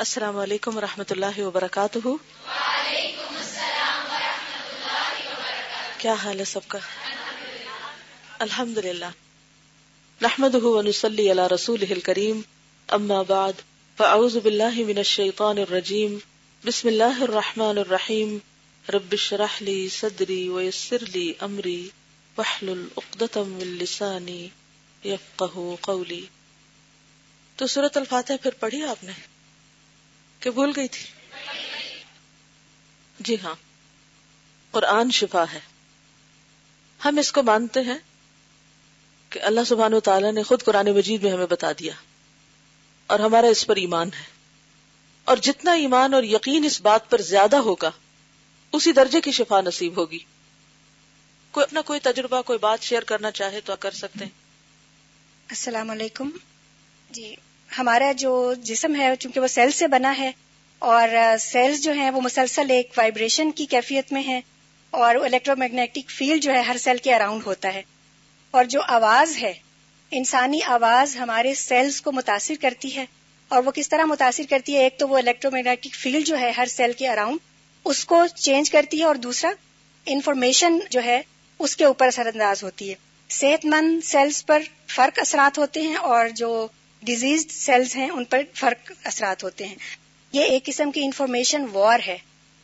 السلام علیکم و رحمۃ اللہ وبرکاتہ۔ کیا حال ہے سب کا؟ الحمد للہ نحمد ونسلی علی رسول کریم اما بعد، فاعوذ باللہ من الشیطان الرجیم۔ بسم اللہ الرحمن الرحیم۔ رب اشرح لی صدری ویسر لی امری۔ واحلل عقدۃ من لسانی یفقهوا قولی۔ تو سورت الفاتح پھر پڑھی آپ نے؟ کہ بھول گئی تھی؟ جی ہاں قرآن شفا ہے۔ ہم اس کو مانتے ہیں کہ اللہ سبحانہ و تعالیٰ نے خود قرآن مجید میں ہمیں بتا دیا اور ہمارا اس پر ایمان ہے۔ اور جتنا ایمان اور یقین اس بات پر زیادہ ہوگا، اسی درجے کی شفا نصیب ہوگی۔ کوئی اپنا کوئی تجربہ، کوئی بات شیئر کرنا چاہے تو کر سکتے ہیں۔ السلام علیکم۔ جی ہمارا جو جسم ہے، چونکہ وہ سیل سے بنا ہے، اور سیلز جو ہیں، وہ مسلسل ایک وائبریشن کی کیفیت میں ہے اور الیکٹرو میگنیٹک فیلڈ جو ہے، ہر سیل کے اراؤنڈ ہوتا ہے۔ اور جو آواز ہے، انسانی آواز ہمارے سیلز کو متاثر کرتی ہے۔ اور وہ کس طرح متاثر کرتی ہے؟ ایک تو وہ الیکٹرو میگنیٹک فیلڈ جو ہے، ہر سیل کے اراؤنڈ اس کو چینج کرتی ہے، اور دوسرا انفارمیشن جو ہے، اس کے اوپر اثر انداز ہوتی ہے۔ صحت مند سیلز پر فرق اثرات ہوتے ہیں، اور جو ڈیزیزڈ سیلز ہیں، ان پر فرق اثرات ہوتے ہیں۔ یہ ایک قسم کی انفارمیشن وار ہے،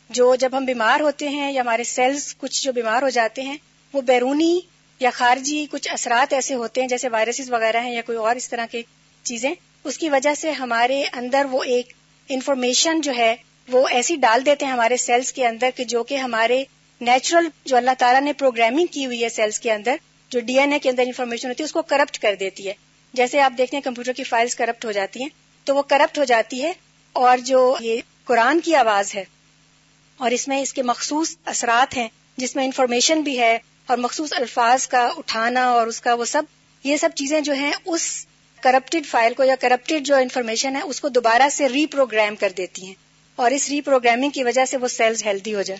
جو جب ہم بیمار ہوتے ہیں یا ہمارے سیلز کچھ جو بیمار ہو جاتے ہیں، وہ بیرونی یا خارجی کچھ اثرات ایسے ہوتے ہیں جیسے وائرسز وغیرہ ہیں یا کوئی اور اس طرح کی چیزیں۔ اس کی وجہ سے ہمارے اندر وہ ایک انفارمیشن جو ہے، وہ ایسی ڈال دیتے ہیں ہمارے سیلز کے اندر کہ جو کہ ہمارے نیچرل جو اللہ تعالیٰ نے پروگرامنگ کی ہوئی ہے سیلز کے اندر، جو ڈی این اے کے اندر انفارمیشن ہوتی ہے، اس کو کرپٹ کر دیتی ہے۔ جیسے آپ دیکھتے ہیں کمپیوٹر کی فائلز کرپٹ ہو جاتی ہیں، تو وہ کرپٹ ہو جاتی ہے اور جو یہ قرآن کی آواز ہے، اور اس میں اس کے مخصوص اثرات ہیں، جس میں انفارمیشن بھی ہے اور مخصوص الفاظ کا اٹھانا اور اس کا وہ سب، یہ سب چیزیں جو ہیں، اس کرپٹڈ فائل کو یا کرپٹڈ جو انفارمیشن ہے، اس کو دوبارہ سے ری پروگرام کر دیتی ہیں۔ اور اس ری پروگرامنگ کی وجہ سے وہ سیلز ہیلدی ہو جائے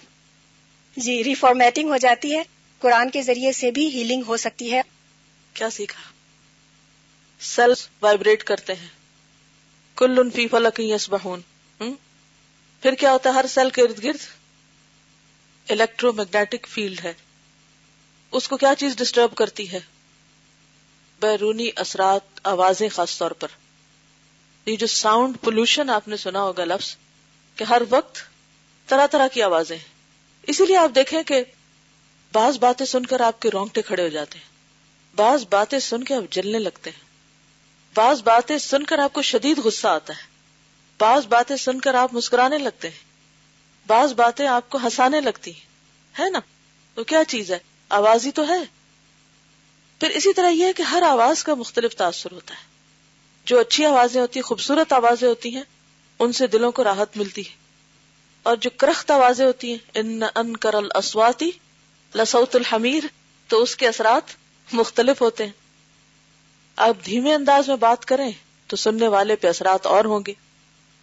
جی ری فارمیٹنگ ہو جاتی ہے۔ قرآن کے ذریعے سے بھی ہیلنگ ہو سکتی ہے۔ کیا سیکھا؟ سیلز وائبریٹ کرتے ہیں۔ کل فی فلک بہون پھر کیا ہوتا ہے؟ ہر سیل کے ارد گرد الیکٹرو میگنیٹک فیلڈ ہے۔ اس کو کیا چیز ڈسٹرب کرتی ہے؟ بیرونی اثرات، آوازیں خاص طور پر۔ یہ جو ساؤنڈ پولوشن آپ نے سنا ہوگا لفظ، کہ ہر وقت طرح طرح کی آوازیں۔ اسی لیے آپ دیکھیں کہ بعض باتیں سن کر آپ کے رونگٹے کھڑے ہو جاتے ہیں۔ بعض باتیں سن کے آپ جلنے لگتے ہیں۔ بعض باتیں سن کر آپ کو شدید غصہ آتا ہے۔ بعض باتیں سن کر آپ مسکرانے لگتے ہیں۔ بعض باتیں آپ کو ہنسانے لگتی ہیں۔ ہے نا؟ تو کیا چیز ہے؟ آواز ہی تو ہے۔ پھر اسی طرح یہ ہے کہ ہر آواز کا مختلف تاثر ہوتا ہے۔ جو اچھی آوازیں ہوتی ہیں خوبصورت آوازیں ہوتی ہیں، ان سے دلوں کو راحت ملتی ہے۔ اور جو کرخت آوازیں ہوتی ہیں، ان ان کر لسوت الحمیر، تو اس کے اثرات مختلف ہوتے ہیں۔ آپ دھیمے انداز میں بات کریں تو سننے والے پہ اثرات اور ہوں گے۔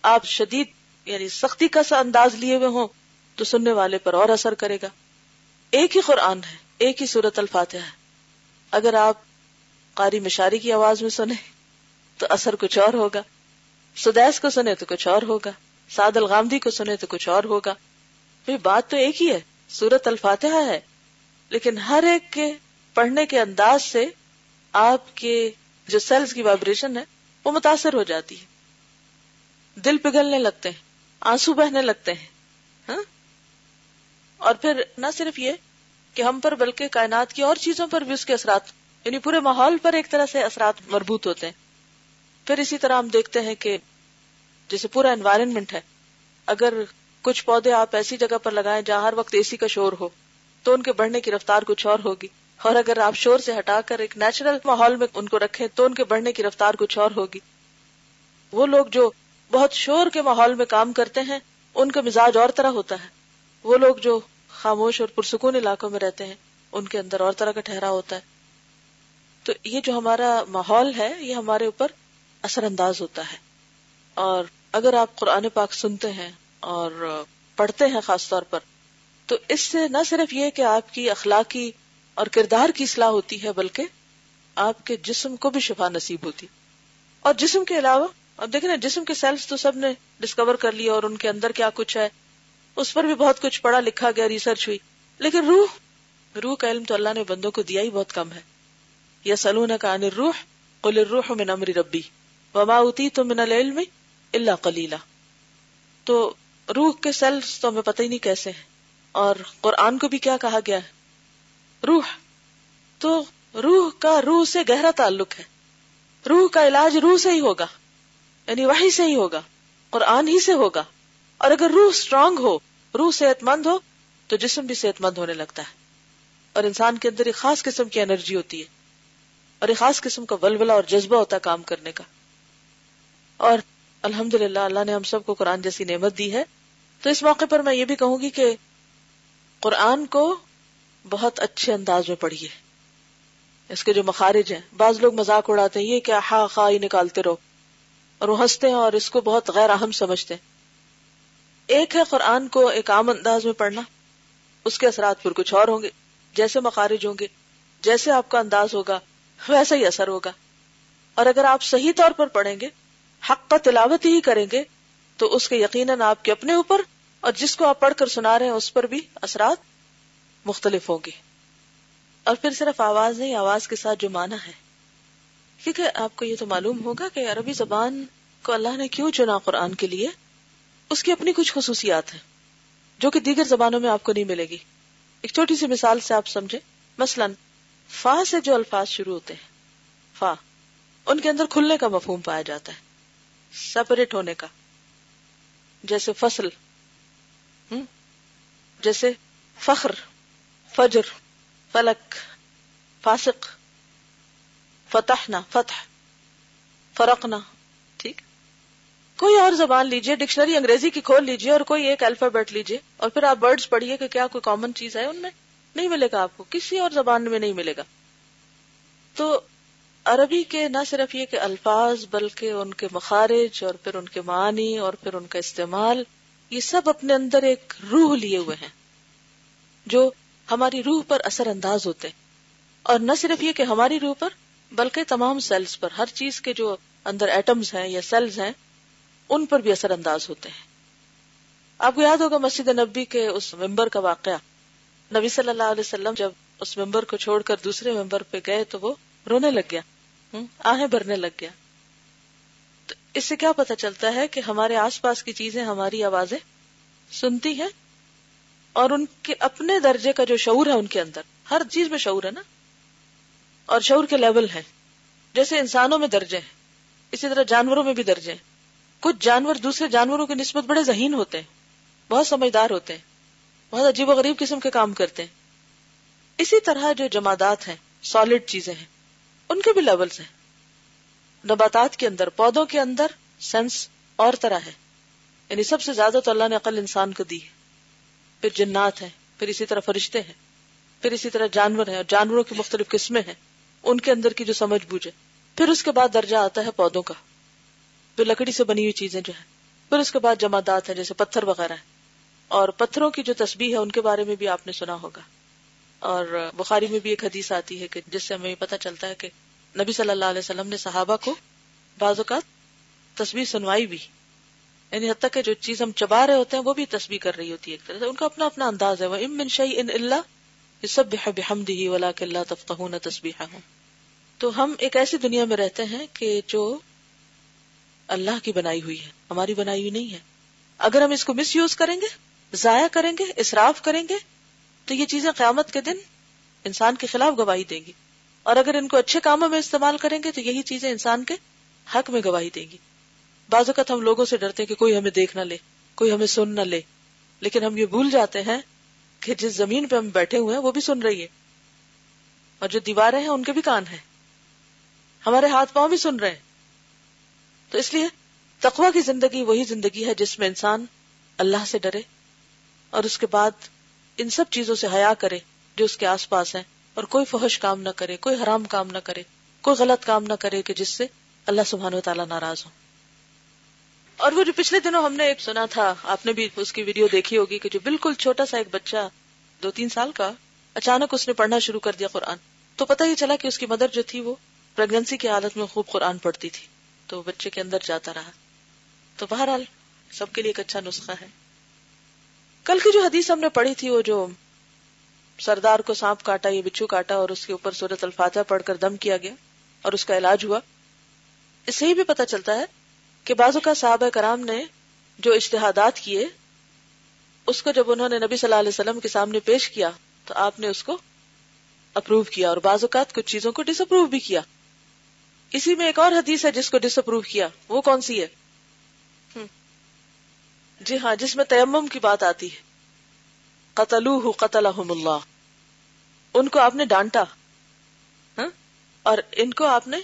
آپ شدید یعنی سختی کا سا انداز لیے ہوئے ہوں تو سننے والے پر اور اثر کرے گا۔ ایک ہی قرآن ہے، ایک ہی صورت الفاتحہ ہے۔ اگر آپ قاری مشاری کی آواز میں سنیں تو اثر کچھ اور ہوگا۔ سدیس کو سنے تو کچھ اور ہوگا۔ سعد الغامدی کو سنے تو کچھ اور ہوگا۔ بات تو ایک ہی ہے سورت الفاتحہ ہے۔ لیکن ہر ایک کے پڑھنے کے انداز سے آپ کے جو سیلز کی وائبریشن ہے، وہ متاثر ہو جاتی ہے۔ دل پگھلنے لگتے ہیں، آنسو بہنے لگتے ہیں ہاں؟ اور پھر نہ صرف یہ کہ ہم پر بلکہ کائنات کی اور چیزوں پر بھی اس کے اثرات یعنی پورے ماحول پر ایک طرح سے اثرات مربوط ہوتے ہیں۔ پھر اسی طرح ہم دیکھتے ہیں کہ جیسے پورا انوائرمنٹ ہے، اگر کچھ پودے آپ ایسی جگہ پر لگائیں جہاں ہر وقت اے سی کا شور ہو، تو ان کے بڑھنے کی رفتار کچھ اور ہوگی۔ اور اگر آپ شور سے ہٹا کر ایک نیچرل ماحول میں ان کو رکھیں تو ان کے بڑھنے کی رفتار کچھ اور ہوگی۔ وہ لوگ جو بہت شور کے ماحول میں کام کرتے ہیں، ان کا مزاج اور طرح ہوتا ہے۔ وہ لوگ جو خاموش اور پرسکون علاقوں میں رہتے ہیں، ان کے اندر اور طرح کا ٹھہرا ہوتا ہے۔ تو یہ جو ہمارا ماحول ہے، یہ ہمارے اوپر اثر انداز ہوتا ہے۔ اور اگر آپ قرآن پاک سنتے ہیں اور پڑھتے ہیں خاص طور پر، تو اس سے نہ صرف یہ کہ آپ کی اخلاقی اور کردار کی اصلاح ہوتی ہے، بلکہ آپ کے جسم کو بھی شفا نصیب ہوتی۔ اور جسم کے علاوہ، اب دیکھیں نا، جسم کے سیلس تو سب نے ڈسکور کر لیا اور ان کے اندر کیا کچھ ہے۔ اس پر بھی بہت کچھ پڑھا لکھا گیا ریسرچ ہوئی۔ لیکن روح روح کا علم تو اللہ نے بندوں کو دیا ہی بہت کم ہے۔ یا سلون کا ان روح قل الروح من امر ربی۔ وما اوتی تو من العلم اللہ کلیلہ تو روح کے سیلس تو ہمیں پتہ ہی نہیں کیسے ہیں۔ اور قرآن کو بھی کیا کہا گیا ہے؟ روح، تو روح کا روح سے گہرا تعلق ہے۔ روح کا علاج روح سے ہی ہوگا یعنی وہی سے ہی ہوگا، قرآن ہی سے ہوگا۔ اور اگر روح اسٹرانگ ہو، روح صحت مند ہو، تو جسم بھی صحت مند ہونے لگتا ہے۔ اور انسان کے اندر ایک خاص قسم کی انرجی ہوتی ہے، اور ایک خاص قسم کا ولولہ اور جذبہ ہوتا ہے کام کرنے کا۔ اور الحمد للہ اللہ نے ہم سب کو قرآن جیسی نعمت دی ہے۔ تو اس موقع پر میں یہ بھی کہوں گی کہ قرآن کو بہت اچھے انداز میں پڑھیے اس کے جو مخارج ہیں، بعض لوگ مذاق اڑاتے ہیں، یہ کیا ہا خا ہی نکالتے رہو۔ اور وہ ہنستے ہیں اور اس کو بہت غیر اہم سمجھتے ہیں۔ ایک ہے قرآن کو ایک عام انداز میں پڑھنا۔ اس کے اثرات پھر کچھ اور ہوں گے۔ جیسے مخارج ہوں گے، جیسے آپ کا انداز ہوگا ویسا ہی اثر ہوگا۔ اور اگر آپ صحیح طور پر پڑھیں گے، حق کا تلاوت ہی کریں گے، تو اس کے یقیناً آپ کے اپنے اوپر اور جس کو آپ پڑھ کر سنا رہے ہیں، اس پر بھی اثرات مختلف ہوں گے اور پھر صرف آواز نہیں، آواز کے ساتھ جو مانا ہے۔ کیونکہ آپ کو یہ تو معلوم ہوگا کہ عربی زبان کو اللہ نے کیوں چنا قرآن کے لیے؟ اس کی اپنی کچھ خصوصیات ہیں جو کہ دیگر زبانوں میں آپ کو نہیں ملے گی۔ ایک چھوٹی سی مثال سے آپ سمجھے مثلا، فا سے جو الفاظ شروع ہوتے ہیں، فا، ان کے اندر کھلنے کا مفہوم پایا جاتا ہے سپریٹ ہونے کا۔ جیسے فصل جیسے فخر۔ فجر، فلک، فاسق، فتحنا، فتح، فرقنا، ٹھیک؟ کوئی اور زبان لیجیے، ڈکشنری انگریزی کی کھول لیجیے اور کوئی ایک الفابیٹ لیجیے اور پھر آپ برڈز پڑھیے کہ کیا کوئی کامن چیز ہے ان میں؟ نہیں ملے گا آپ کو، کسی اور زبان میں نہیں ملے گا۔ تو عربی کے نہ صرف یہ کہ الفاظ، بلکہ ان کے مخارج اور پھر ان کے معنی اور پھر ان کا استعمال، یہ سب اپنے اندر ایک روح لیے ہوئے ہیں، جو ہماری روح پر اثر انداز ہوتے ہیں۔ اور نہ صرف یہ کہ ہماری روح پر، بلکہ تمام سیلز پر، ہر چیز کے جو اندر ایٹمز ہیں یا سیلز ہیں، ان پر بھی اثر انداز ہوتے ہیں۔ آپ کو یاد ہوگا مسجد نبی کے اس ممبر کا واقعہ۔ نبی صلی اللہ علیہ وسلم جب اس ممبر کو چھوڑ کر دوسرے ممبر پہ گئے تو وہ رونے لگ گیا۔ آہیں بھرنے لگ گیا۔ تو اس سے کیا پتا چلتا ہے کہ ہمارے آس پاس کی چیزیں، ہماری آوازیں سنتی ہیں اور ان کے اپنے درجے کا جو شعور ہے ان کے اندر، ہر چیز میں شعور ہے نا؟ اور شعور کے لیول ہیں۔ جیسے انسانوں میں درجے ہیں، اسی طرح جانوروں میں بھی درجے ہیں۔ کچھ جانور دوسرے جانوروں کی نسبت بڑے ذہین ہوتے ہیں، بہت سمجھدار ہوتے ہیں، بہت عجیب و غریب قسم کے کام کرتے ہیں۔ اسی طرح جو جمادات ہیں سالڈ چیزیں ہیں، ان کے بھی لیولز ہیں۔ نباتات کے اندر، پودوں کے اندر سینس اور طرح ہے۔ یعنی سب سے زیادہ تو اللہ نے عقل انسان کو دی ہے۔ پھر جنات ہیں، پھر اسی طرح فرشتے ہیں، پھر اسی طرح جانور ہیں اور جانوروں کی مختلف قسمیں ہیں، ان کے اندر کی جو سمجھ بوجھے۔ پھر اس کے بعد درجہ آتا ہے پودوں کا، جو لکڑی سے بنی ہوئی چیزیں جو ہیں۔ پھر اس کے بعد جمادات ہیں، جیسے پتھر وغیرہ ہیں۔ اور پتھروں کی جو تسبیح ہے، ان کے بارے میں بھی آپ نے سنا ہوگا۔ اور بخاری میں بھی ایک حدیث آتی ہے کہ جس سے ہمیں پتہ چلتا ہے کہ نبی صلی اللہ علیہ وسلم نے صحابہ کو بعض اوقات تصویر سنوائی بھی۔ یعنی حتیٰ کہ جو چیز ہم چبا رہے ہوتے ہیں وہ بھی تصویر کر رہی ہوتی ہے ایک طرح سے، ان کا اپنا اپنا انداز ہے۔ وہ ام شعی ان اللہ سب بحمد ہی ولا کہ اللہ تفتہ نہ ہوں تو ہم ایک ایسی دنیا میں رہتے ہیں کہ جو اللہ کی بنائی ہوئی ہے، ہماری بنائی ہوئی نہیں ہے۔ اگر ہم اس کو مس یوز کریں گے، ضائع کریں گے، اصراف کریں گے، تو یہ چیزیں قیامت کے دن انسان کے خلاف گواہی دیں گی۔ اور اگر ان کو اچھے کاموں میں استعمال کریں گے، تو یہی چیزیں انسان کے حق میں گواہی دیں گی۔ بعض اوقات ہم لوگوں سے ڈرتے ہیں کہ کوئی ہمیں دیکھ نہ لے، کوئی ہمیں سن نہ لے۔ لیکن ہم یہ بھول جاتے ہیں کہ جس زمین پہ ہم بیٹھے ہوئے ہیں، وہ بھی سن رہی ہے۔ اور جو دیواریں ہیں، ان کے بھی کان ہیں۔ ہمارے ہاتھ پاؤں بھی سن رہے ہیں۔ تو اس لیے تقوا کی زندگی وہی زندگی ہے جس میں انسان اللہ سے ڈرے اور اس کے بعد ان سب چیزوں سے حیا کرے جو اس کے آس پاس ہیں۔ اور کوئی فحش کام نہ کرے، کوئی حرام کام نہ کرے، کوئی غلط کام نہ کرے کہ جس سے اللہ سبحانہ و تعالیٰ ناراض ہو اور وہ جو پچھلے دنوں ہم نے ایک سنا تھا، آپ نے بھی اس کی ویڈیو دیکھی ہوگی کہ جو بالکل چھوٹا سا ایک بچہ دو تین سال کا اچانک اس نے پڑھنا شروع کر دیا قرآن۔ تو پتہ یہ چلا کہ اس کی مدر جو تھی وہ پریگنسی کی حالت میں خوب قرآن پڑھتی تھی۔ تو بچے کے اندر جاتا رہا۔ تو بہرحال سب کے لیے ایک اچھا نسخہ ہے۔ کل کی جو حدیث ہم نے پڑھی تھی، وہ جو سردار کو سانپ کاٹا، یہ بچو کاٹا اور اس کے اوپر صورت الفاتحہ پڑھ کر دم کیا گیا اور اس کا علاج ہوا، اس سے ہی بھی پتا چلتا ہے کہ بازو کا صحابہ کرام نے جو اشتہادات کیے، اس کو جب انہوں نے نبی صلی اللہ علیہ وسلم کے سامنے پیش کیا، تو آپ نے اس کو اپروو کیا اور بعض اوقات کچھ چیزوں کو ڈس اپروو بھی کیا۔ اسی میں ایک اور حدیث ہے جس کو ڈس اپروو کیا۔ وہ کون سی ہے؟ جی ہاں جس میں تیمم کی بات آتی ہے۔ قتل قتل اللہ۔ ان کو آپ نے ڈانٹا۔ ہاں؟ اور ان کو آپ نے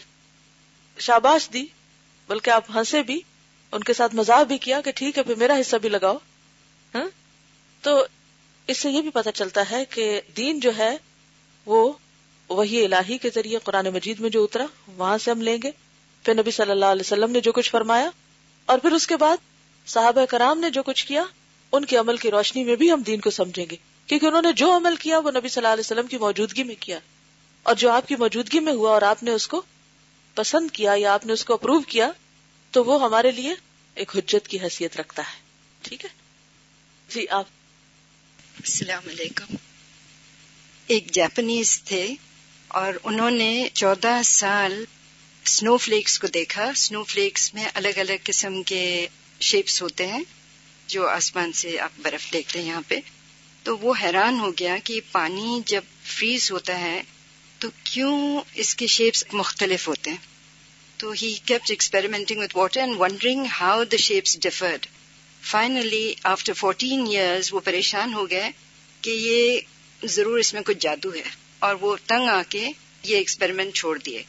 شاباش دی۔ بلکہ آپ ہنسے بھی، ان کے ساتھ مزاق بھی کیا کہ ٹھیک ہے، پھر میرا حصہ بھی لگاؤ ہاں؟ تو اس سے یہ بھی پتا چلتا ہے کہ دین جو ہے، وہ وہی الہی کے ذریعے قرآن مجید میں جو اترا، وہاں سے ہم لیں گے۔ پھر نبی صلی اللہ علیہ وسلم نے جو کچھ فرمایا، اور پھر اس کے بعد صحابہ کرام نے جو کچھ کیا، ان کے عمل کی روشنی میں بھی ہم دین کو سمجھیں گے۔ کیونکہ انہوں نے جو عمل کیا، وہ نبی صلی اللہ علیہ وسلم کی موجودگی میں کیا۔ اور جو آپ کی موجودگی میں ہوا اور آپ نے اس کو پسند کیا یا آپ نے اس کو اپروو کیا تو وہ ہمارے لیے ایک حجت کی حیثیت رکھتا ہے۔ ٹھیک ہے؟ جی آپ۔ السلام علیکم۔ ایک جاپنیز تھے اور انہوں نے چودہ سال سنو فلیکس کو دیکھا۔ سنو فلیکس میں الگ الگ قسم کے شیپس ہوتے ہیں جو آسمان سے آپ برف دیکھتے ہیں یہاں پہ۔ تو وہ حیران ہو گیا کہ پانی جب فریز ہوتا ہے تو کیوں اس کے شیپس مختلف ہوتے ہیں؟ تو he kept experimenting with water and wondering how the shapes differed finally after fourteen years وہ پریشان ہو گئے کہ یہ ضرور اس میں کچھ جادو ہے اور وہ تنگ آ کے یہ ایکسپیریمنٹ چھوڑ دیے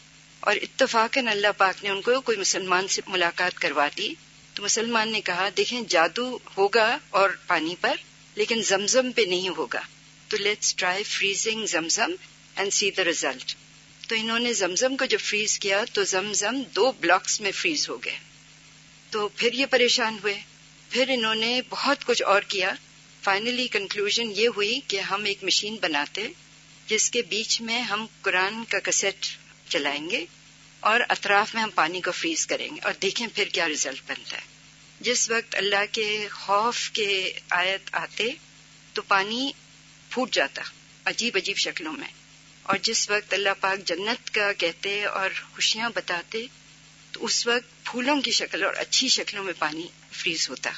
اور اتفاقاً اللہ پاک نے ان کو کوئی مسلمان سے ملاقات کروا دی تو مسلمان نے کہا دیکھیں جادو ہوگا اور پانی پر لیکن زمزم پہ نہیں ہوگا تو let's try freezing Zamzam and see the result تو انہوں نے زمزم کو جب فریز کیا تو زمزم دو بلاکس میں فریز ہو گئے۔ تو پھر یہ پریشان ہوئے۔ پھر انہوں نے بہت کچھ اور کیا۔ فائنلی کنکلوژن یہ ہوئی کہ ہم ایک مشین بناتے جس کے بیچ میں ہم قرآن کا کسٹ چلائیں گے اور اطراف میں ہم پانی کو فریز کریں گے۔ اور دیکھیں پھر کیا ریزلٹ بنتا ہے۔ جس وقت اللہ کے خوف کے آیت آتے تو پانی پھوٹ جاتا۔ عجیب عجیب شکلوں میں۔ اور جس وقت اللہ پاک جنت کا کہتے اور خوشیاں بتاتے، تو اس وقت پھولوں کی شکل اور اچھی شکلوں میں پانی فریز ہوتا۔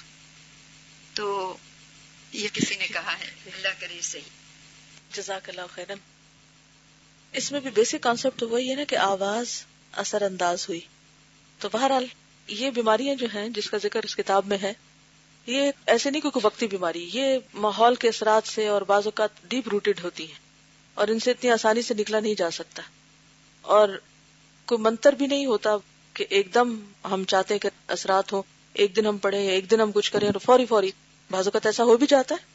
تو یہ کسی نے کہا ہے۔ اللہ کرے صحیح۔ جزاک اللہ خیرن۔ اس میں بھی بیسک کانسیپٹ وہی ہے نا کہ آواز اثر انداز ہوئی۔ تو بہرحال یہ بیماریاں جو ہیں، جس کا ذکر اس کتاب میں ہے، یہ ایسے نہیں کوئی وقتی بیماری، یہ ماحول کے اثرات سے اور بعض اوقات ڈیپ روٹیڈ ہوتی ہیں۔ اور ان سے اتنی آسانی سے نکلا نہیں جا سکتا۔ اور کوئی منتر بھی نہیں ہوتا کہ ایک دم ہم چاہتے ہیں کہ اثرات ہوں، ایک دن ہم پڑھیں، ایک دن ہم کچھ کریں اور فوری فوری۔ بعض اوقات ایسا ہو بھی جاتا ہے۔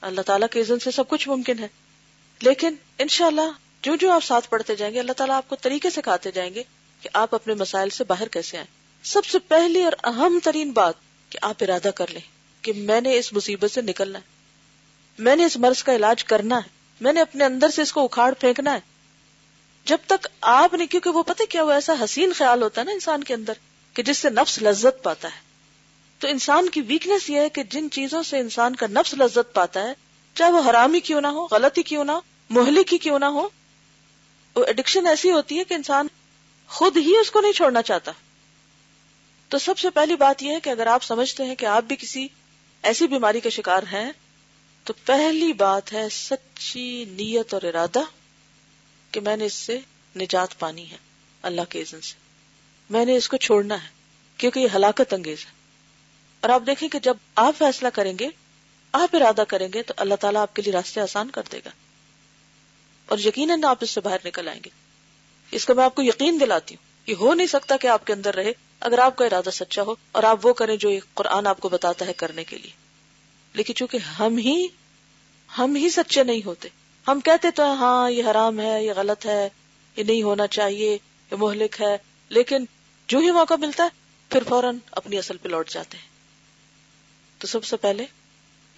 اللہ تعالیٰ کے عزن سے سب کچھ ممکن ہے۔ لیکن انشاءاللہ جو جو آپ ساتھ پڑھتے جائیں گے، اللہ تعالیٰ آپ کو طریقے سے کھاتے جائیں گے کہ آپ اپنے مسائل سے باہر کیسے آئیں۔ سب سے پہلی اور اہم ترین بات کہ آپ ارادہ کر لیں کہ میں نے اس مصیبت سے نکلنا ہے۔ میں نے اس مرض کا علاج کرنا ہے۔ میں نے اپنے اندر سے اس کو اکھاڑ پھینکنا ہے۔ جب تک آپ نے کیونکہ وہ پتہ کیا وہ ایسا حسین خیال ہوتا ہے نا انسان کے اندر کہ جس سے نفس لذت پاتا ہے۔ تو انسان کی ویکنیس یہ ہے کہ جن چیزوں سے انسان کا نفس لذت پاتا ہے، چاہے وہ حرامی کیوں نہ ہو، غلطی کیوں نہ ہو محلی کی کیوں نہ ہو، وہ ایڈکشن ایسی ہوتی ہے کہ انسان خود ہی اس کو نہیں چھوڑنا چاہتا۔ تو سب سے پہلی بات یہ ہے کہ اگر آپ سمجھتے ہیں کہ آپ بھی کسی ایسی بیماری کا شکار ہیں تو پہلی بات ہے سچی نیت اور ارادہ کہ میں نے اس سے نجات پانی ہے، اللہ کے عزن سے۔ میں نے اس کو چھوڑنا ہے، کیونکہ یہ ہلاکت انگیز ہے۔ اور آپ دیکھیں کہ جب آپ فیصلہ کریں گے، آپ ارادہ کریں گے، تو اللہ تعالیٰ آپ کے لیے راستے آسان کر دے گا۔ اور یقیناً آپ اس سے باہر نکل آئیں گے۔ اس کا میں آپ کو یقین دلاتی ہوں۔ یہ ہو نہیں سکتا کہ آپ کے اندر رہے، اگر آپ کا ارادہ سچا ہو اور آپ وہ کریں جو قرآن آپ کو بتاتا ہے کرنے کے لیے۔ لیکن چونکہ ہم ہی ہم ہی سچے نہیں ہوتے۔ ہم کہتے تو ہاں یہ حرام ہے، یہ غلط ہے، یہ نہیں ہونا چاہیے، یہ مہلک ہے۔ لیکن جو ہی موقع ملتا ہے، پھر فوراً اپنی اصل پہ لوٹ جاتے ہیں۔ تو سب سے پہلے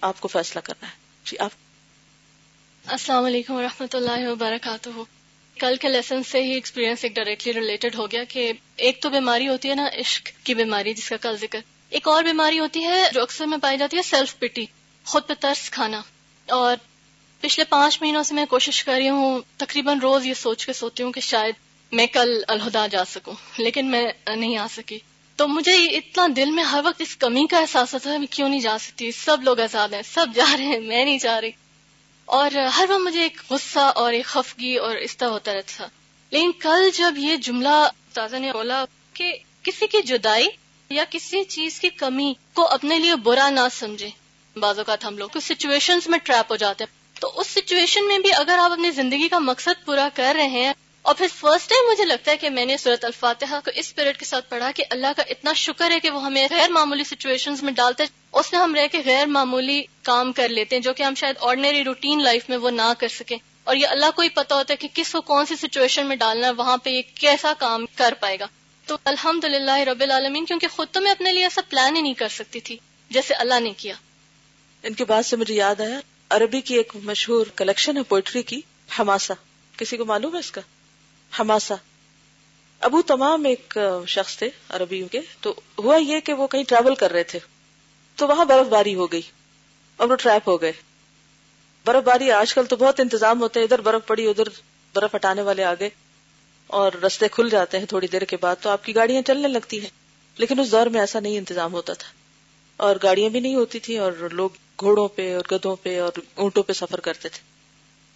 آپ کو فیصلہ کرنا ہے۔ جی آپ۔ السلام علیکم و اللہ وبرکاتہ۔ کل کے لیسن سے ہی ایکسپیرینس ایک ڈائریکٹلی ریلیٹڈ ہو گیا کہ ایک تو بیماری ہوتی ہے نا، عشق کی بیماری، جس کا کل ذکر۔ ایک اور بیماری ہوتی ہے جو اکثر میں پائی جاتی ہے سیلف پٹی خود پہ ترس کھانا۔ اور پچھلے پانچ مہینوں سے میں کوشش کر رہی ہوں، تقریباً روز یہ سوچ کے سوتی ہوں کہ شاید میں کل الہدا جا سکوں، لیکن میں نہیں آ سکی۔ تو مجھے اتنا دل میں ہر وقت اس کمی کا احساس ہوتا ہے میں کیوں نہیں جا سکتی؟ سب لوگ آزاد ہیں، سب جا رہے ہیں، میں نہیں جا رہی۔ اور ہر وقت مجھے ایک غصہ اور ایک خفگی اور اس طرح ہوتا رہتا تھا۔ لیکن کل جب یہ جملہ تازہ نے بولا کہ کسی کی جدائی یا کسی چیز کی کمی کو اپنے لیے برا نہ سمجھے۔ بعض اوقات ہم لوگ کچھ سچویشن میں ٹریپ ہو جاتے ہیں۔ تو اس سچویشن میں بھی اگر آپ اپنی زندگی کا مقصد پورا کر رہے ہیں اور پھر فرسٹ ٹائم مجھے لگتا ہے کہ میں نے صورت الفاتحہ کو اس پیریڈ کے ساتھ پڑھا کہ اللہ کا اتنا شکر ہے کہ وہ ہمیں غیر معمولی سچویشن میں ڈالتے اس میں ہم رہ کے غیر معمولی کام کر لیتے ہیں جو کہ ہم شاید آرڈنری روٹین لائف میں وہ نہ کر سکیں۔ اور یہ اللہ کو ہی پتا ہوتا ہے کہ کس کو کون سی سچویشن میں ڈالنا ہے، وہاں پہ یہ کیسا کام کر پائے گا۔ تو الحمد للہ رب العالمین، کیونکہ خود تو میں اپنے لیے ایسا پلان ہی نہیں کر سکتی تھی جیسے اللہ نے کیا۔ ان کی بات سے مجھے یاد آیا، عربی کی ایک مشہور کلیکشن ہے پوئٹری کی ہماسا کسی کو معلوم ہے اس کا؟ ہماسا ابو تمام ایک شخص تھے عربی کے، تو ہوا یہ کہ وہ کہیں ٹریول کر رہے تھے۔ تو وہاں برف باری ہو گئی، اور وہ ٹریپ ہو گئے۔ برف باری آج کل تو بہت انتظام ہوتے ہیں، ادھر برف پڑی، ادھر برف ہٹانے والے آگے اور رستے کھل جاتے ہیں تھوڑی دیر کے بعد تو آپ کی گاڑیاں چلنے لگتی ہیں۔ لیکن اس دور میں ایسا نہیں انتظام ہوتا تھا۔ اور گاڑیاں بھی نہیں ہوتی تھی اور لوگ گھوڑوں پہ اور گدوں پہ اور اونٹوں پہ سفر کرتے تھے۔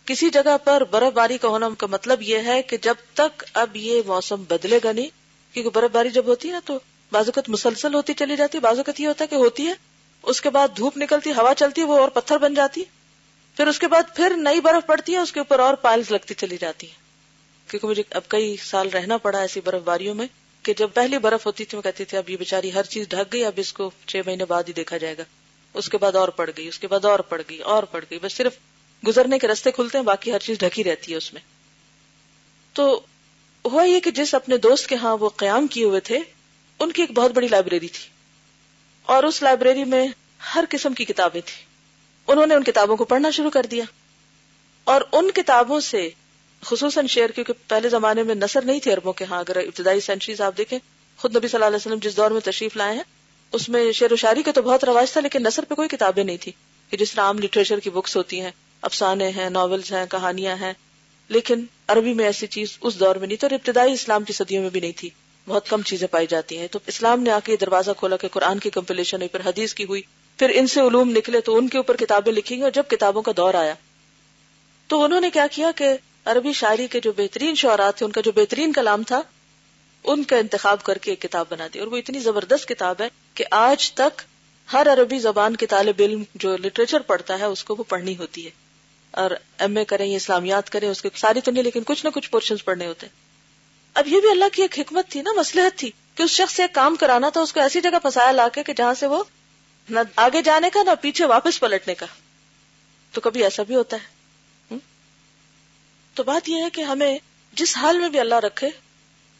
کسی جگہ پر برف باری کا ہونا کا مطلب یہ ہے کہ جب تک اب یہ موسم بدلے گا نہیں، کیونکہ برف باری جب ہوتی ہے نا تو بازوقت مسلسل ہوتی چلی جاتی ہے بازوقت یہ ہوتا ہے کہ ہوتی ہے، اس کے بعد دھوپ نکلتی ہوا چلتی ہے، وہ اور پتھر بن جاتی پھر اس کے بعد پھر نئی برف پڑتی ہے، اس کے اوپر اور پائلز لگتی چلی جاتی ہے کیونکہ مجھے اب کئی سال رہنا پڑا ایسی برف باریوں میں کہ جب پہلی برف ہوتی تھی میں کہتی تھی اب یہ بیچاری ہر چیز ڈھک گئی، اب اس کو چھ مہینے بعد ہی دیکھا جائے گا۔ اس کے بعد اور پڑ گئی، اس کے بعد اور پڑ گئی، اور پڑ گئی۔ بس صرف گزرنے کے رستے کھلتے ہیں، باقی ہر چیز ڈھکی رہتی ہے اس میں۔ تو ہوا یہ کہ جس اپنے دوست کے ہاں وہ قیام کیے ہوئے تھے، ان کی ایک بہت بڑی لائبریری تھی۔ اور اس لائبریری میں ہر قسم کی کتابیں تھیں۔ انہوں نے ان کتابوں کو پڑھنا شروع کر دیا۔ اور ان کتابوں سے خصوصاً شعر، کیونکہ پہلے زمانے میں نثر نہیں تھی اربوں کے ہاں۔ اگر ابتدائی سینچریز آپ دیکھیں، خود نبی صلی اللہ علیہ وسلم جس دور میں تشریف لائے ہیں، اس میں شعر و شاعری کا تو بہت رواج تھا لیکن نثر پہ کوئی کتابیں نہیں تھی۔ کہ جس طرح عام لٹریچر کی بکس ہوتی ہیں، افسانے ہیں ناولز ہیں، کہانیاں ہیں۔ لیکن عربی میں ایسی چیز اس دور میں نہیں تھی اور ابتدائی اسلام کی صدیوں میں بھی نہیں تھی۔ بہت کم چیزیں پائی جاتی ہیں۔ تو اسلام نے آ کے دروازہ کھولا کہ قرآن کی کمپلیشن ہوئی، پھر حدیث کی ہوئی۔ پھر ان سے علوم نکلے تو ان کے اوپر کتابیں لکھی گئی اور جب کتابوں کا دور آیا، تو انہوں نے کیا کیا کہ عربی شاعری کے جو بہترین شعرات تھے، ان کا جو بہترین کلام تھا، ان کا انتخاب کر کے ایک کتاب بنا دی۔ اور وہ اتنی زبردست کتاب ہے کہ آج تک ہر عربی زبان کے طالب علم جو لٹریچر پڑھتا ہے، اس کو وہ پڑھنی ہوتی ہے۔ اور ایم اے کریں یا اسلامیات کریں، اس کے ساری تو نہیں، لیکن کچھ نہ کچھ پورشن پڑھنے ہوتے اب یہ بھی اللہ کی ایک حکمت تھی نا مسلحت تھی کہ اس شخص سے ایک کام کرانا تھا، اس کو ایسی جگہ پھنسایا لا کے کہ جہاں سے وہ نہ آگے جانے کا، نہ پیچھے واپس پلٹنے کا۔ تو کبھی ایسا بھی ہوتا ہے۔ تو بات یہ ہے کہ ہمیں جس حال میں بھی اللہ رکھے،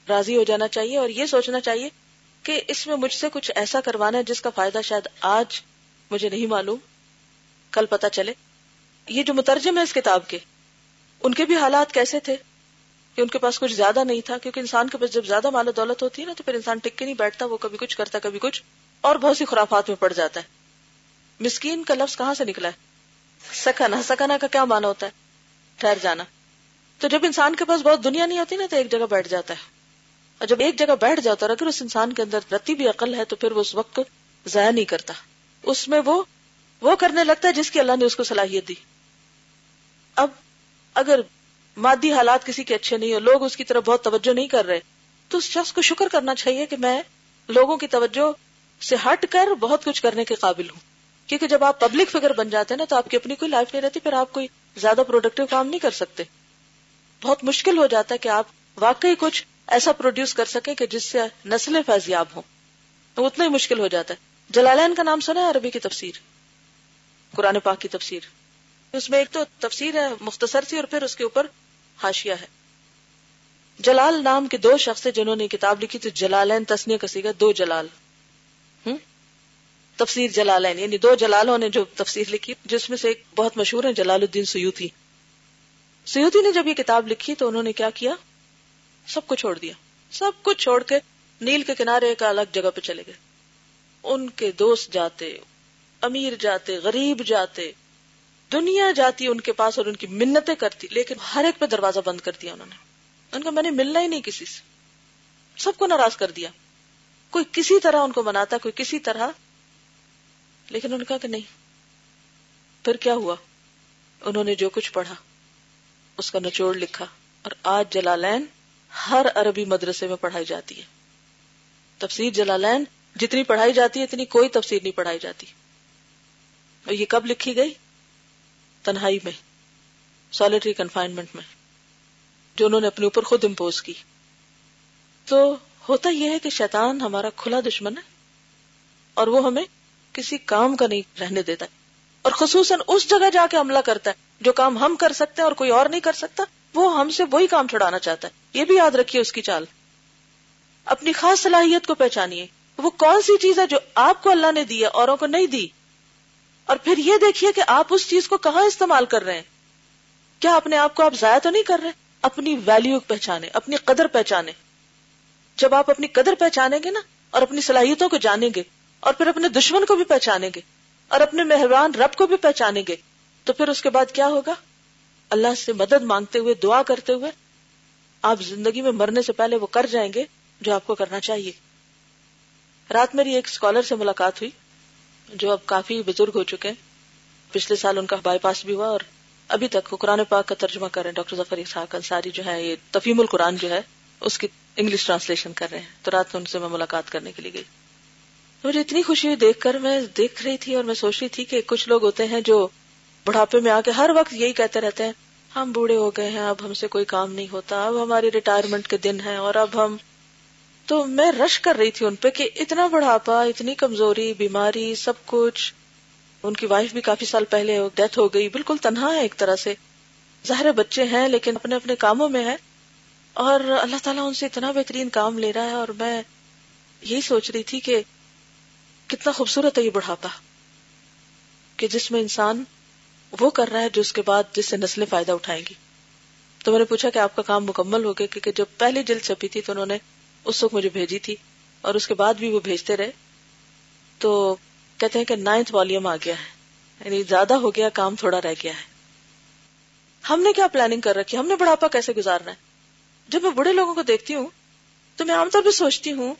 راضی ہو جانا چاہیے اور یہ سوچنا چاہیے کہ اس میں مجھ سے کچھ ایسا کروانا ہے جس کا فائدہ شاید آج مجھے نہیں معلوم، کل پتا چلے۔ یہ جو مترجم ہے اس کتاب کے، ان کے بھی حالات کیسے تھے؟ کہ ان کے پاس کچھ زیادہ نہیں تھا، کیونکہ انسان کے پاس جب زیادہ مال و دولت ہوتی ہے نا، تو پھر انسان ٹک کے نہیں بیٹھتا، وہ کبھی کچھ کرتا، کبھی کچھ، اور بہت سی خرافات میں پڑ جاتا ہے۔ مسکین کا لفظ کہاں سے نکلا ہے؟ سکنا سکنا کا کیا مانا ہوتا ہے؟ ٹھہر جانا۔ تو جب انسان کے پاس بہت دنیا نہیں ہوتی نا، تو ایک جگہ بیٹھ جاتا ہے۔ اور جب ایک جگہ بیٹھ جاتا ہے اگر اس انسان کے اندر رتی بھی عقل ہے، تو پھر وہ اس وقت ضائع نہیں کرتا۔ اس میں وہ وہ کرنے لگتا ہے جس کی اللہ نے اس کو صلاحیت دی۔ اب اگر مادی حالات کسی کے اچھے نہیں ہو لوگ اس کی طرف بہت توجہ نہیں کر رہے، تو اس شخص کو شکر کرنا چاہیے کہ میں لوگوں کی توجہ سے ہٹ کر بہت کچھ کرنے کے قابل ہوں۔ کیونکہ جب آپ پبلک فگر بن جاتے ہیں نا، تو آپ کی اپنی کوئی لائف نہیں رہتی، پھر آپ کوئی زیادہ پروڈکٹیو کام نہیں کر سکتے۔ بہت مشکل ہو جاتا ہے کہ آپ واقعی کچھ ایسا پروڈیوس کر سکیں کہ جس سے نسلیں فیضیاب ہوں۔ تو اتنا ہی مشکل ہو جاتا ہے۔ جلالین کا نام سنا ہے عربی کی تفسیر۔ قرآن پاک کی تفسیر۔ اس میں ایک تو تفسیر ہے، مختصر سی، اور پھر اس کے اوپر ہاشیا ہے۔ جلال نام کے دو شخص جنہوں نے کتاب لکھی، تو جلالین تسنیہ کسی گا دو جلال۔ تفسیر جلالین یعنی دو جلالوں نے جو تفسیر لکھی، جس میں سے ایک بہت مشہور ہے، جلال الدین سیوتی سیوتی نے جب یہ کتاب لکھی تو انہوں نے کیا کیا؟ سب کو چھوڑ دیا۔ سب کچھ چھوڑ کے نیل کے کنارے ایک الگ جگہ پہ چلے گئے۔ ان کے دوست جاتے، امیر جاتے، غریب جاتے، دنیا جاتی ان کے پاس اور ان کی منتیں کرتی، لیکن ہر ایک پہ دروازہ بند کر دیا انہوں نے۔ ان کو میں نے ملنا ہی نہیں کسی سے۔ سب کو ناراض کر دیا۔ کوئی کسی طرح ان کو مناتا، کوئی کسی طرح۔ لیکن انہوں نے کہا کہ نہیں۔ پھر کیا ہوا؟ انہوں نے جو کچھ پڑھا۔ اس کا نچوڑ لکھا اور آج جلالین ہر عربی مدرسے میں پڑھائی جاتی ہے۔ تفسیر جلالین جتنی پڑھائی جاتی ہے، اتنی کوئی تفسیر نہیں پڑھائی جاتی۔ اور یہ کب لکھی گئی؟ تنہائی میں سالٹری کنفائنمنٹ میں، جو انہوں نے اپنے اوپر خود امپوز کی۔ تو ہوتا یہ ہے کہ شیطان ہمارا کھلا دشمن ہے اور وہ ہمیں کسی کام کا نہیں رہنے دیتا اور خصوصاً اس جگہ جا کے حملہ کرتا ہے۔ جو کام ہم کر سکتے ہیں اور کوئی اور نہیں کر سکتا، وہ ہم سے وہی کام چھڑانا چاہتا ہے۔ یہ بھی یاد رکھیے اس کی چال۔ اپنی خاص صلاحیت کو پہچانیے۔ وہ کون سی چیز ہے جو آپ کو اللہ نے دی ہے، اوروں کو نہیں دی؟ اور پھر یہ دیکھیے کہ آپ اس چیز کو کہاں استعمال کر رہے ہیں۔ کیا اپنے آپ کو آپ ضائع تو نہیں کر رہے؟ اپنی ویلو پہچانے، اپنی قدر پہچانے۔ جب آپ اپنی قدر پہچانیں گے نا، اور اپنی صلاحیتوں کو جانیں گے، اور پھر اپنے دشمن کو بھی پہچانیں گے، اور اپنے مہربان رب کو بھی پہچانیں گے تو پھر اس کے بعد کیا ہوگا؟ اللہ سے مدد مانگتے ہوئے، دعا کرتے ہوئے، آپ زندگی میں مرنے سے پہلے وہ کر جائیں گے جو آپ کو کرنا چاہیے۔ رات میری ایک اسکالر سے ملاقات ہوئی، جو اب کافی بزرگ ہو چکے ہیں۔ پچھلے سال ان کا بائی پاس بھی ہوا اور ابھی تک وہ قرآن پاک کا ترجمہ کر رہے ہیں۔ ڈاکٹر ظفر اسحاق انصاری جو ہے، یہ تفیم القرآن جو ہے، اس کی انگلش ٹرانسلیشن کر رہے ہیں۔ تو رات میں ان سے میں ملاقات کرنے کے لیے گئی۔ مجھے اتنی خوشی ہوئی دیکھ کر، میں دیکھ رہی تھی اور میں سوچ رہی تھی کہ کچھ لوگ ہوتے ہیں جو بڑھاپے میں آ کے ہر وقت یہی کہتے رہتے ہیں، ہم بوڑھے ہو گئے ہیں، اب ہم سے کوئی کام نہیں ہوتا، اب ہماری ریٹائرمنٹ کے دن ہیں، اور اب ہم۔ تو میں رش کر رہی تھی ان پہ کہ اتنا بڑھاپا، اتنی کمزوری، بیماری، سب کچھ۔ ان کی وائف بھی کافی سال پہلے ڈیتھ ہو گئی، بالکل تنہا ہے ایک طرح سے۔ ظاہر بچے ہیں، لیکن اپنے اپنے کاموں میں ہے اور اللہ تعالیٰ ان سے اتنا بہترین کام لے رہا ہے، اور میں یہی سوچ رہی تھی کہ کتنا خوبصورت ہے یہ بڑھاپا۔ کہ جس میں انسان وہ کر رہا ہے جو اس کے بعد جس سے نسلیں فائدہ اٹھائیں گی۔ تو میں نے پوچھا کہ آپ کا کام مکمل ہو گیا کیونکہ جب پہلی جلد چھپی تھی تو انہوں نے اس وقت مجھے بھیجی تھی اور اس کے بعد بھی وہ بھیجتے رہے۔ تو کہتے ہیں کہ نائنتھ والیوم آ گیا ہے۔ یعنی زیادہ ہو گیا، کام تھوڑا رہ گیا ہے۔ ہم نے کیا پلاننگ کر رکھی؟ ہم نے بڑھاپا کیسے گزارنا ہے؟ جب میں بڑے لوگوں کو دیکھتی ہوں تو میں عام طور پہ سوچتی ہوں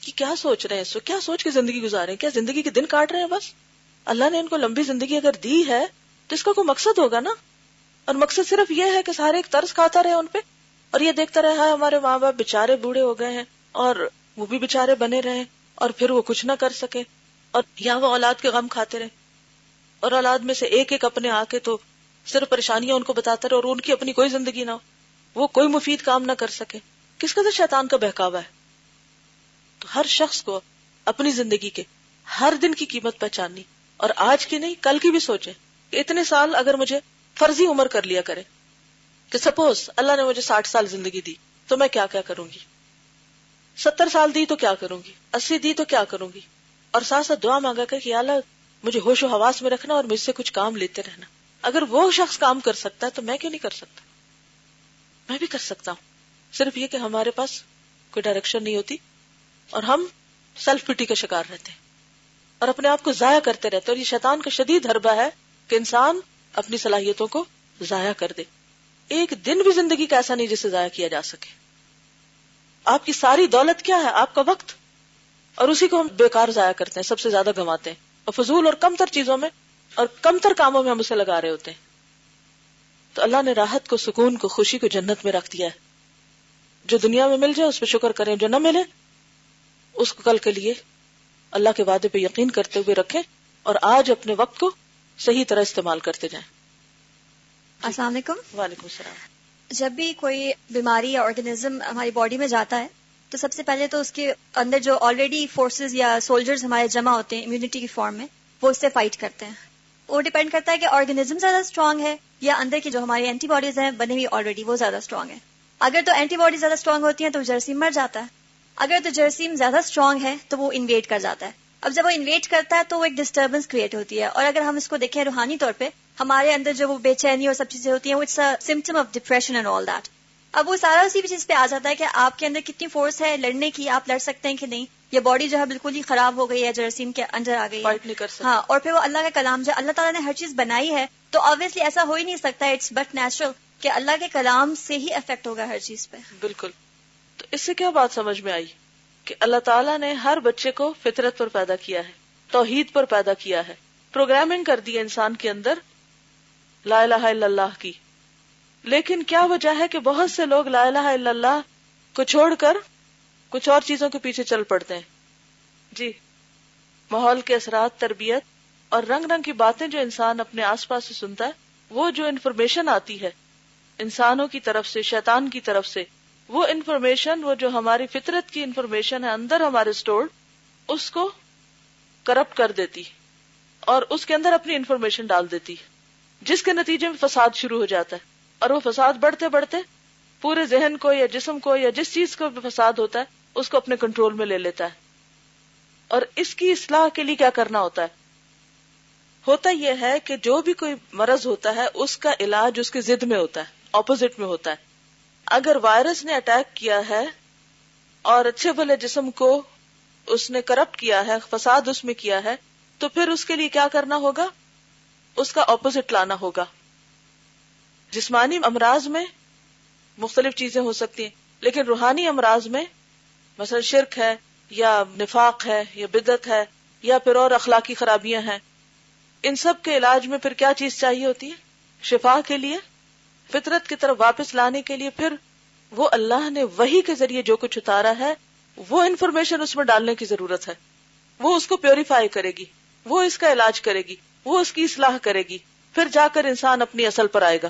کہ کیا سوچ رہے ہیں اس کیا سوچ کے زندگی گزارے کیا زندگی کے دن کاٹ رہے ہیں بس؟ اللہ نے ان کو لمبی زندگی اگر دی ہے تو اس کا کوئی مقصد ہوگا نا؟ اور مقصد صرف یہ ہے کہ سارے ایک طرز کھاتا رہے ان پہ اور یہ دیکھتا رہا ہاں، ہمارے ماں باپ بےچارے بوڑھے ہو گئے ہیں اور وہ بھی بےچارے بنے رہے اور پھر وہ کچھ نہ کر سکے اور یا وہ اولاد کے غم کھاتے رہے اور اولاد میں سے ایک ایک اپنے آ کے تو صرف پریشانیاں ان کو بتاتا رہے اور ان کی اپنی کوئی زندگی نہ ہو۔ وہ کوئی مفید کام نہ کر سکے۔ کس کا شیطان کا بہکاوا ہے؟ تو ہر شخص کو اپنی زندگی کے ہر دن کی قیمت پہچاننی۔ اور آج کی نہیں، کل کی بھی سوچے کہ اتنے سال اگر مجھے فرضی عمر کر لیا کرے کہ سپوز اللہ نے مجھے ساٹھ سال زندگی دی، تو میں کیا کیا کروں گی؟ ستر سال دی تو کیا کروں گی؟ اسی دی تو کیا کروں گی؟ اور ساتھ ساتھ دعا مانگا کر کہ اللہ، مجھے ہوش و حواس میں رکھنا اور مجھ سے کچھ کام لیتے رہنا۔ اگر وہ شخص کام کر سکتا ہے تو میں کیوں نہیں کر سکتا؟ میں بھی کر سکتا ہوں۔ صرف یہ کہ ہمارے پاس کوئی ڈائریکشن نہیں ہوتی اور ہم سیلف پٹی کا شکار رہتے ہیں۔ اور اپنے آپ کو ضائع کرتے رہتے اور یہ شیطان کا شدید حربہ ہے کہ انسان اپنی صلاحیتوں کو ضائع کر دے۔ ایک دن بھی زندگی کا ایسا نہیں جسے ضائع کیا جا سکے۔ آپ کی ساری دولت کیا ہے؟ آپ کا وقت۔ اور اسی کو ہم بیکار ضائع کرتے ہیں، سب سے زیادہ گنواتے ہیں۔ اور فضول اور کم تر چیزوں میں اور کم تر کاموں میں ہم اسے لگا رہے ہوتے ہیں۔ تو اللہ نے راحت کو، سکون کو، خوشی کو جنت میں رکھ دیا ہے۔ جو دنیا میں مل جائے، اس پہ شکر کریں۔ جو نہ ملے، اس کو کل کے لیے اللہ کے وعدے پہ یقین کرتے ہوئے رکھیں اور آج اپنے وقت کو صحیح طرح استعمال کرتے جائیں۔ السلام علیکم۔ وعلیکم السلام۔ جب بھی کوئی بیماری یا آرگنیزم ہماری باڈی میں جاتا ہے تو سب سے پہلے تو اس کے اندر جو آلریڈی فورسز یا سولجرز ہمارے جمع ہوتے ہیں امیونٹی کی فارم میں وہ اس سے فائٹ کرتے ہیں۔ وہ ڈیپینڈ کرتا ہے کہ آرگنیزم زیادہ اسٹرانگ ہے یا اندر کی جو ہماری اینٹی باڈیز ہیں بنے ہوئی آلریڈی وہ زیادہ اسٹرانگ ہے اگر تو اینٹی باڈی زیادہ اسٹرانگ ہوتی ہیں تو جرسیم مر جاتا ہے۔ اگر تو جرسیم زیادہ اسٹرانگ ہے تو وہ انویٹ کر جاتا ہے۔ اب جب وہ انویٹ کرتا ہے تو وہ ایک ڈسٹربنس کریٹ ہوتی ہے اور اگر ہم اس کو دیکھیں روحانی طور پہ ہمارے اندر جو وہ بے چینی اور سب چیزیں ہوتی ہیں وہ it's symptom of depression and all that اب وہ سارا اسی بھی چیز پہ آ جاتا ہے کہ آپ کے اندر کتنی فورس ہے لڑنے کی آپ لڑ سکتے ہیں کہ نہیں؟ یہ باڈی جو ہے بالکل ہی خراب ہو گئی ہے جراثیم کے اندر آ گئی ہے۔ ہاں اور پھر وہ اللہ کا کلام جو اللہ تعالیٰ نے ہر چیز بنائی ہے تو آبویسلی ایسا ہو ہی نہیں سکتا اٹس بٹ نیچرل کہ اللہ کے کلام سے ہی افیکٹ ہوگا ہر چیز پہ۔ بالکل۔ تو اس سے کیا بات سمجھ میں آئی کہ اللہ تعالیٰ نے ہر بچے کو فطرت پر پیدا کیا ہے، توحید پر پیدا کیا ہے، پروگرامنگ کر دی انسان کے اندر لا الہ الا اللہ کی۔ لیکن کیا وجہ ہے کہ بہت سے لوگ لا الہ الا اللہ کو چھوڑ کر کچھ اور چیزوں کے پیچھے چل پڑتے ہیں؟ جی ماحول کے اثرات، تربیت اور رنگ رنگ کی باتیں جو انسان اپنے آس پاس سے سنتا ہے، وہ جو انفارمیشن آتی ہے انسانوں کی طرف سے، شیطان کی طرف سے وہ انفارمیشن وہ جو ہماری فطرت کی انفارمیشن ہے اندر ہمارے اسٹور اس کو کرپٹ کر دیتی اور اس کے اندر اپنی انفارمیشن ڈال دیتی جس کے نتیجے میں فساد شروع ہو جاتا ہے اور وہ فساد بڑھتے بڑھتے پورے ذہن کو یا جسم کو یا جس چیز کو فساد ہوتا ہے، اس کو اپنے کنٹرول میں لے لیتا ہے۔ اور اس کی اصلاح کے لیے کیا کرنا ہوتا ہے؟ ہوتا یہ ہے کہ جو بھی کوئی مرض ہوتا ہے، اس کا علاج اس کے ضد میں ہوتا ہے اپوزٹ میں ہوتا ہے۔ اگر وائرس نے اٹیک کیا ہے اور اچھے بھلے جسم کو اس نے کرپٹ کیا ہے، فساد اس میں کیا ہے، تو پھر اس کے لیے کیا کرنا ہوگا؟ اس کا اپوزٹ لانا ہوگا۔ جسمانی امراض میں مختلف چیزیں ہو سکتی ہیں، لیکن روحانی امراض میں مثلا شرک ہے یا نفاق ہے یا بدت ہے یا پھر اور اخلاقی خرابیاں ہیں۔ ان سب کے علاج میں پھر کیا چیز چاہیے ہوتی ہے؟ شفا کے لیے؟ فطرت کی طرف واپس لانے کے لیے پھر وہ اللہ نے وہی کے ذریعے جو کچھ اتارا ہے، وہ انفارمیشن اس میں ڈالنے کی ضرورت ہے۔ وہ اس کو پیوریفائی کرے گی، وہ اس کا علاج کرے گی، وہ اس کی اصلاح کرے گی۔ پھر جا کر انسان اپنی اصل پر آئے گا۔